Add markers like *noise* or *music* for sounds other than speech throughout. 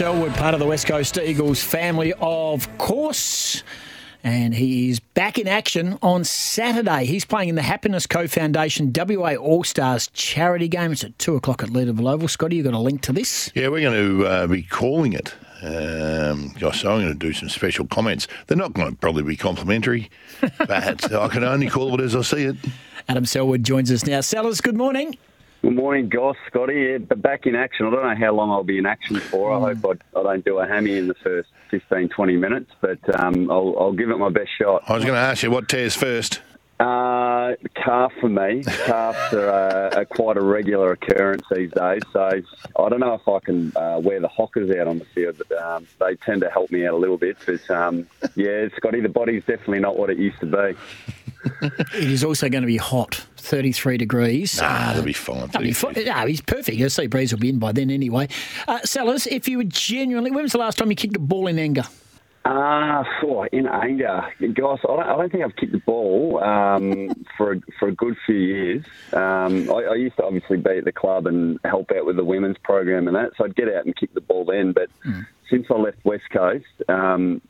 Adam Selwood, part of the West Coast Eagles family, of course. And he is back in action on Saturday. He's playing in the Happiness Co Foundation WA All Stars charity game. It's at 2 o'clock at Leederville Oval. Scotty, you got a link to this? Yeah, we're going to uh, be calling it. Um, gosh, I'm going to do some special comments. They're not going to probably be complimentary, *laughs* but I can only call it as I see it. Adam Selwood joins us now. Sellers, good morning. Good morning, Goss, Scotty. Yeah, but back in action. I don't know how long I'll be in action for. I hope I, I don't do a hammy in the first 15, 20 minutes, but um, I'll, I'll give it my best shot. I was going to ask you what tears first. Uh, calf for me. Calves are, uh, are quite a regular occurrence these days. So I don't know if I can uh, wear the hockers out on the field, but um, they tend to help me out a little bit. But um, yeah, Scotty, the body's definitely not what it used to be. *laughs* It is also going to be hot, 33 degrees. Nah, they'll be fine. That'll be fine. No, he's perfect. The sea breeze will be in by then anyway. Uh, Sellers, if you were genuinely, when was the last time you kicked a ball in anger? Ah, uh, in anger, guys. I don't, I don't think I've kicked the ball um, *laughs* for a, for a good few years. Um, I, I, used to obviously be at the club and help out with the women's program and that, so I'd get out and kick the ball then. But mm. since I left West Coast, um,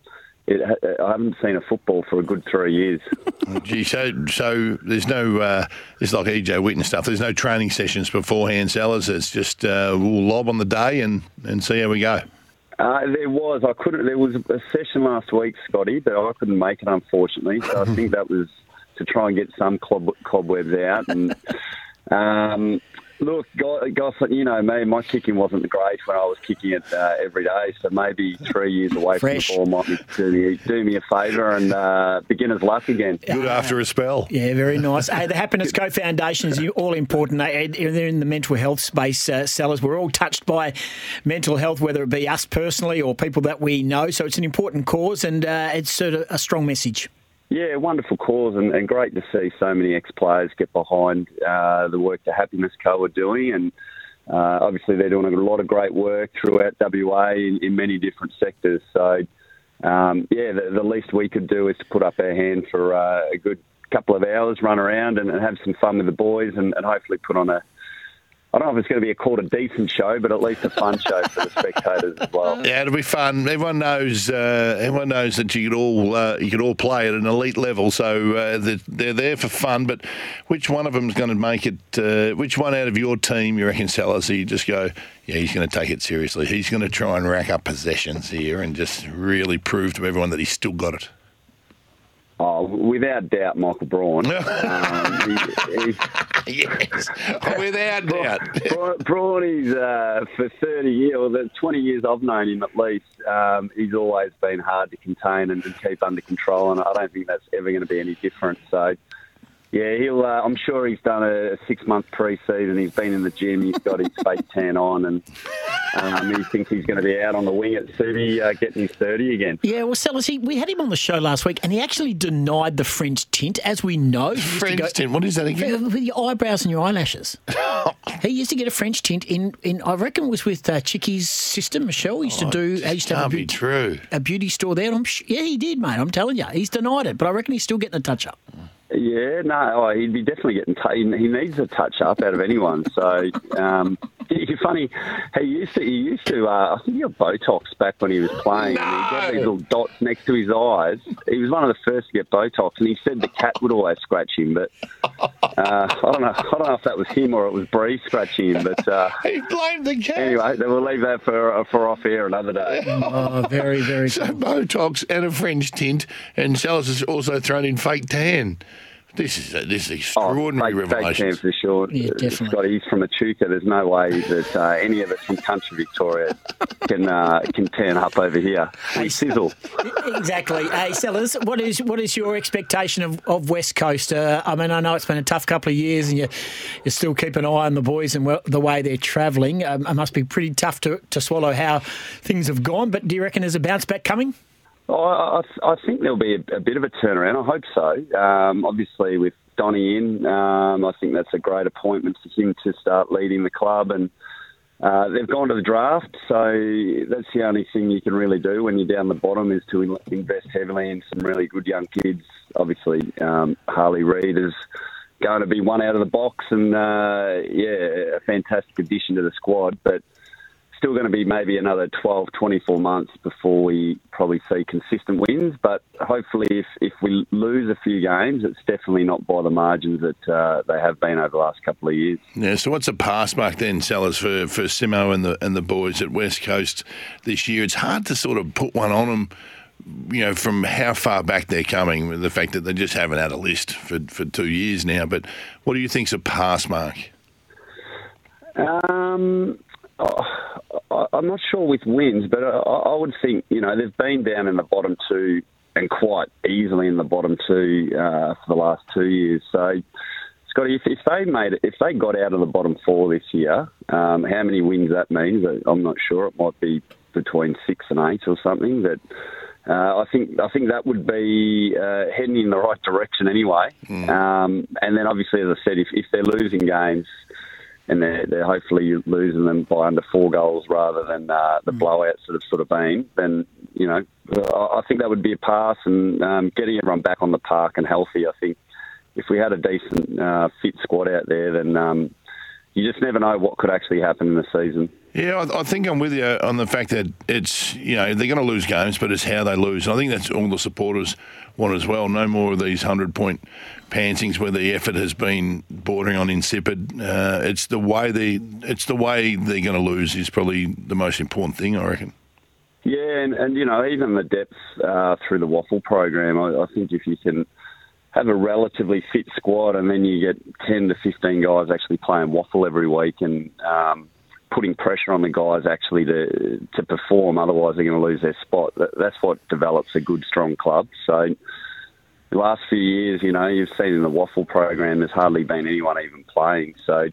it, I haven't seen a football for a good three years. *laughs* Gee, so so there's no uh, it's like EJ Whitten stuff. There's no training sessions beforehand, sellers. It's just uh, we'll lob on the day and, and see how we go. Uh, there was. I couldn't. There was a session last week, Scotty, but I couldn't make it unfortunately. So I think that was to try and get some club, cobwebs out and. *laughs* Um, Look, Goss, you know me, my kicking wasn't great when I was kicking it uh, every day, so maybe three years away Fresh. from the ball might do me, do me a favour and uh, beginner's luck again. Good after a spell. Yeah, very nice. hey, the Happiness Co Foundation is all important. They're in the mental health space, uh, sellers. We're all touched by mental health, whether it be us personally or people that we know, so it's an important cause and uh, it's sort of a strong message. Yeah, wonderful cause and, and great to see so many ex-players get behind uh, the work the Happiness Co are doing. And uh, obviously they're doing a lot of great work throughout WA in, in many different sectors. So, um, yeah, the, the, least we could do is to put up our hand for uh, a good couple of hours, run around and, and have some fun with the boys and, and hopefully put on a, I don't know if it's going to be a called a decent show, but at least a fun show for the spectators as well. *laughs* Yeah, it'll be fun. Everyone knows. Uh, everyone knows that you could all uh, you could all play at an elite level, so uh, they're, there for fun. But which one of them is going to make it? Uh, which one out of your team you reckon, Sellers? So you just go, yeah, he's going to take it seriously. He's going to try and rack up possessions here and just really prove to everyone that he's still got it. Oh, without doubt, Michael Braun. *laughs* um, he, yes, without doubt. Braun, Braun is uh, for 30 years, or the 20 years I've known him at least, um, he's always been hard to contain and, and keep under control, and I don't think that's ever going to be any different. So yeah, he'll. Uh, I'm sure he's done a, six month pre-season. He's been in the gym. He's got his fake *laughs* tan on, and um, he thinks he's going to be out on the wing at City, uh, getting his thirty again. Yeah, well, Sellers, he, we had him on the show last week, and he actually denied the French tint, as we know. French go, tint. What is that again? With your eyebrows and your eyelashes. *laughs* he used to get a French tint in. in I reckon it was with uh, Chicky's sister Michelle. He used oh, to do. He used to have a, be true. a beauty store there. I'm, yeah, he did, mate. I'm telling you, he's denied it, but I reckon he's still getting a touch up. Yeah, no, oh, he'd be definitely getting. T- he needs a touch up out of anyone. So um, it's *laughs* funny. He used to. He used to. Uh, I think he got Botox back when he was playing. No. And he got these little dots next to his eyes. He was one of the first to get Botox, and he said the cat would always scratch him. But uh, I don't know. I don't know if that was him or it was Bree scratching him. But uh, *laughs* he blamed the cat. Anyway, then we'll leave that for for off air another day. *laughs* Oh, very, very. So Botox and a French tint, and Sellers has also thrown in fake tan. This is a, this is extraordinary oh, revelation. for sure. Yeah, definitely. Scotty, he's from Echuca. There's no way that uh, any of us from country Victoria can uh, can turn up over here. We sizzle. *laughs* exactly. Hey, Sellers, what is what is your expectation of, of West Coast? Uh, I mean, I know it's been a tough couple of years, and you you still keep an eye on the boys and the way they're travelling. Um, it must be pretty tough to, to swallow how things have gone. But do you reckon there's a bounce back coming? I, I, think there'll be a, a, bit of a turnaround. I hope so. Um, obviously, with Donny in, um, I think that's a great appointment for him to start leading the club. And uh, they've gone to the draft, so that's the only thing you can really do when you're down the bottom is to invest heavily in some really good young kids. Obviously, um, Harley Reid is going to be one out of the box, and uh, yeah, a fantastic addition to the squad. But still going to be maybe another 12, 24 months before we probably see consistent wins. But hopefully, if, if we lose a few games, it's definitely not by the margins that uh, they have been over the last couple of years. Yeah. So what's the pass mark then, Sellers, for for Simo and the and the boys at West Coast this year? It's hard to sort of put one on them. You know, from how far back they're coming, the fact that they just haven't had a list for, for two years now. But what do you think's a pass mark? Um, oh, I'm not sure with wins, but I, would think you know they've been down in the bottom two and quite easily in the bottom two uh, for the last two years. So, Scotty, if, if, they made it, if they got out of the bottom four this year, um, how many wins that means, I'm not sure. It might be between six and eight or something. But uh, I think I think that would be uh, heading in the right direction anyway. Mm. Um, and then obviously, as I said, if, if they're losing games and they're, they're hopefully losing them by under four goals rather than uh, the mm. blowouts that have sort of been, then, you know, I think that would be a pass and um, getting everyone back on the park and healthy. I think if we had a decent uh, fit squad out there, then um, you just never know what could actually happen in the season. Yeah, I, I, think I'm with you on the fact that it's you know they're going to lose games, but it's how they lose. And I think that's all the supporters want as well. No more of these hundred point pantings where the effort has been bordering on insipid. Uh, it's the way they it's the way they're going to lose is probably the most important thing, I reckon. Yeah, and, and you know even the depth uh, through the WAFL program, I, I think if you can have a relatively fit squad, and then you get ten to fifteen guys actually playing WAFL every week, and um, putting pressure on the guys actually to to perform. Otherwise, they're going to lose their spot. That's what develops a good, strong club. So, the last few years, you know, you've seen in the WAFL program, there's hardly been anyone even playing. So,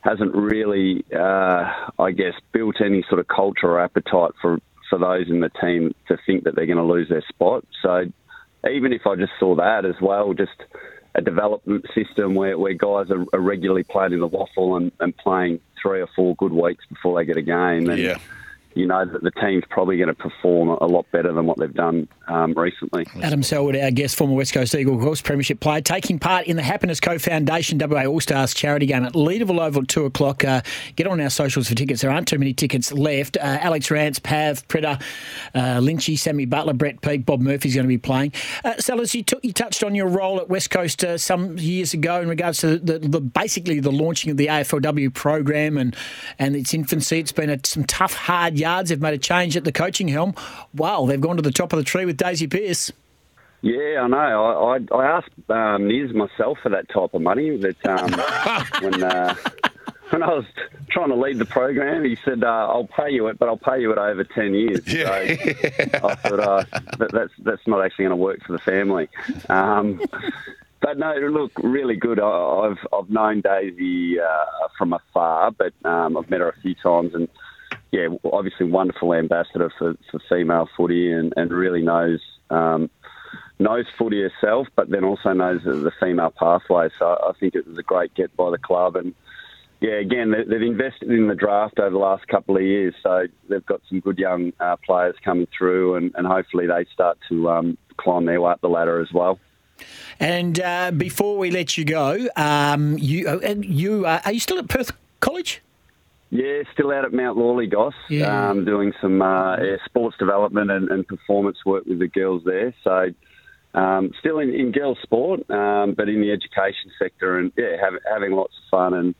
hasn't really, uh, I guess, built any sort of culture or appetite for for those in the team to think that they're going to lose their spot. So, even if I just saw that as well, just a development system where, where guys are, are regularly playing in the WAFL and, and playing three or four good weeks before they get a game. And, yeah you know that the team's probably going to perform a lot better than what they've done um, recently. Adam Selwood, our guest, former West Coast Eagle, course, Premiership player, taking part in the Happiness Co Foundation WA All Stars charity game at Leederville Oval at 2 o'clock. Uh, get on our socials for tickets. There aren't too many tickets left. Uh, Alex Rance, Pav, Priddis, uh, Lynchy, Sammy Butler, Brett Peake, Bob Murphy's going to be playing. Uh, Sellers, you, t- you touched on your role at West Coast uh, some years ago in regards to the, the, basically the launching of the AFLW program and, and its infancy. It's been a, some tough, hard yards. They've made a change at the coaching helm. Wow, they've gone to the top of the tree with Daisy Pearce. Yeah, I know. I I, I asked um, Niz myself for that type of money. That um, *laughs* when uh, when I was trying to lead the program, he said, uh, "I'll pay you it, but I'll pay you it over ten years." Yeah. So I thought uh, that, that's that's not actually going to work for the family. Um, but no, look, really good. I, have I've known Daisy uh, from afar, but um, I've met her a few times and yeah, obviously wonderful ambassador for, for female footy and, and really knows um, knows footy herself, but then also knows the female pathway. So I think it was a great get by the club. And yeah, again, they've invested in the draft over the last couple of years, so they've got some good young uh, players coming through, and, and, hopefully they start to um, climb their way up the ladder as well. And uh, before we let you go, um, you uh, you uh, are you still at Perth College? Yeah, still out at Mount Lawley, Goss, yeah. um, doing some uh, yeah, sports development and, and, performance work with the girls there. So, um, still in, in, girls' sport, um, but in the education sector, and yeah, have, having lots of fun and.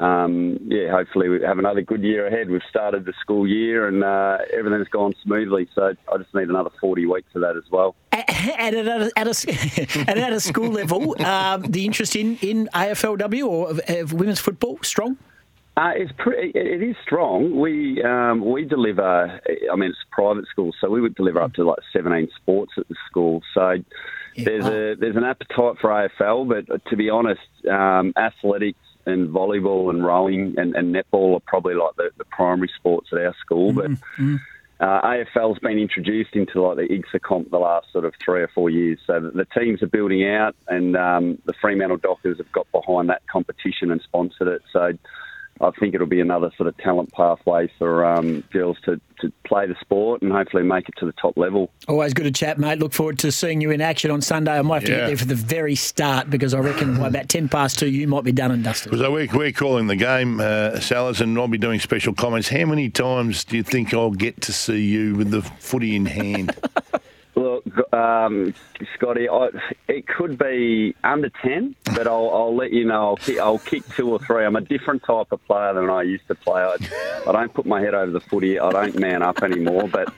Um, yeah, hopefully we have another good year ahead. We've started the school year and uh, everything's gone smoothly. So I just need another 40 weeks of that as well. *laughs* And at a, *laughs* at a, at a school level, um, the interest in, in AFLW or of, of women's football strong? Uh, it's pretty, it is strong. We um, we deliver. I mean, it's a private school, so we would deliver up to like 17 sports at the school. So yeah. there's a there's an appetite for AFL, but to be honest, um, athletics and volleyball and rowing and, and, netball are probably like the, the primary sports at our school. Mm-hmm. But mm-hmm. uh, AFL's been introduced into like the IGSA comp the last sort of three or four years. So the, the teams are building out, and um, the Fremantle Dockers have got behind that competition and sponsored it. So I think it'll be another sort of talent pathway for um, girls to, to play the sport and hopefully make it to the top level. Always good to chat, mate. Look forward to seeing you in action on Sunday. I might have to Yeah. get there for the very start because I reckon by about 10 past two, you might be done and dusted. So we're, we're calling the game, uh, Sellers, and I'll be doing special comments. How many times do you think I'll get to see you with the footy in hand? *laughs* Look, um, Scotty, I, it could be under 10, but I'll, I'll let you know. I'll kick, I'll kick two or three. I'm a different type of player than I used to play. I, I don't put my head over the footy. I don't man up anymore, but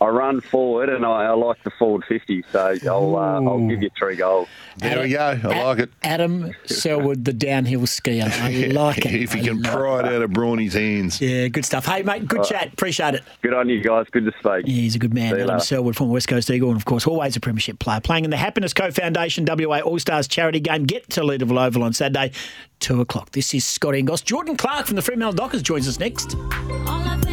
I run forward and I, I like the forward 50, so I'll, uh, I'll give you three goals. There we go. I like it. Adam Selwood, the downhill skier. I *laughs* like it. if he I can pry it out of Brawny's hands. Yeah, good stuff. Hey, mate, good chat. Appreciate it. Good on you guys. Good to speak. Yeah, he's a good man. See you Adam. Selwood former West Coast Eagle, and of course, always a premiership player. Playing in the Happiness Co Foundation WA All Stars charity game. Get to Leederville Oval on Saturday, 2 o'clock. This is Scott Ingos. Jordan Clark from the Fremantle Dockers joins us next. I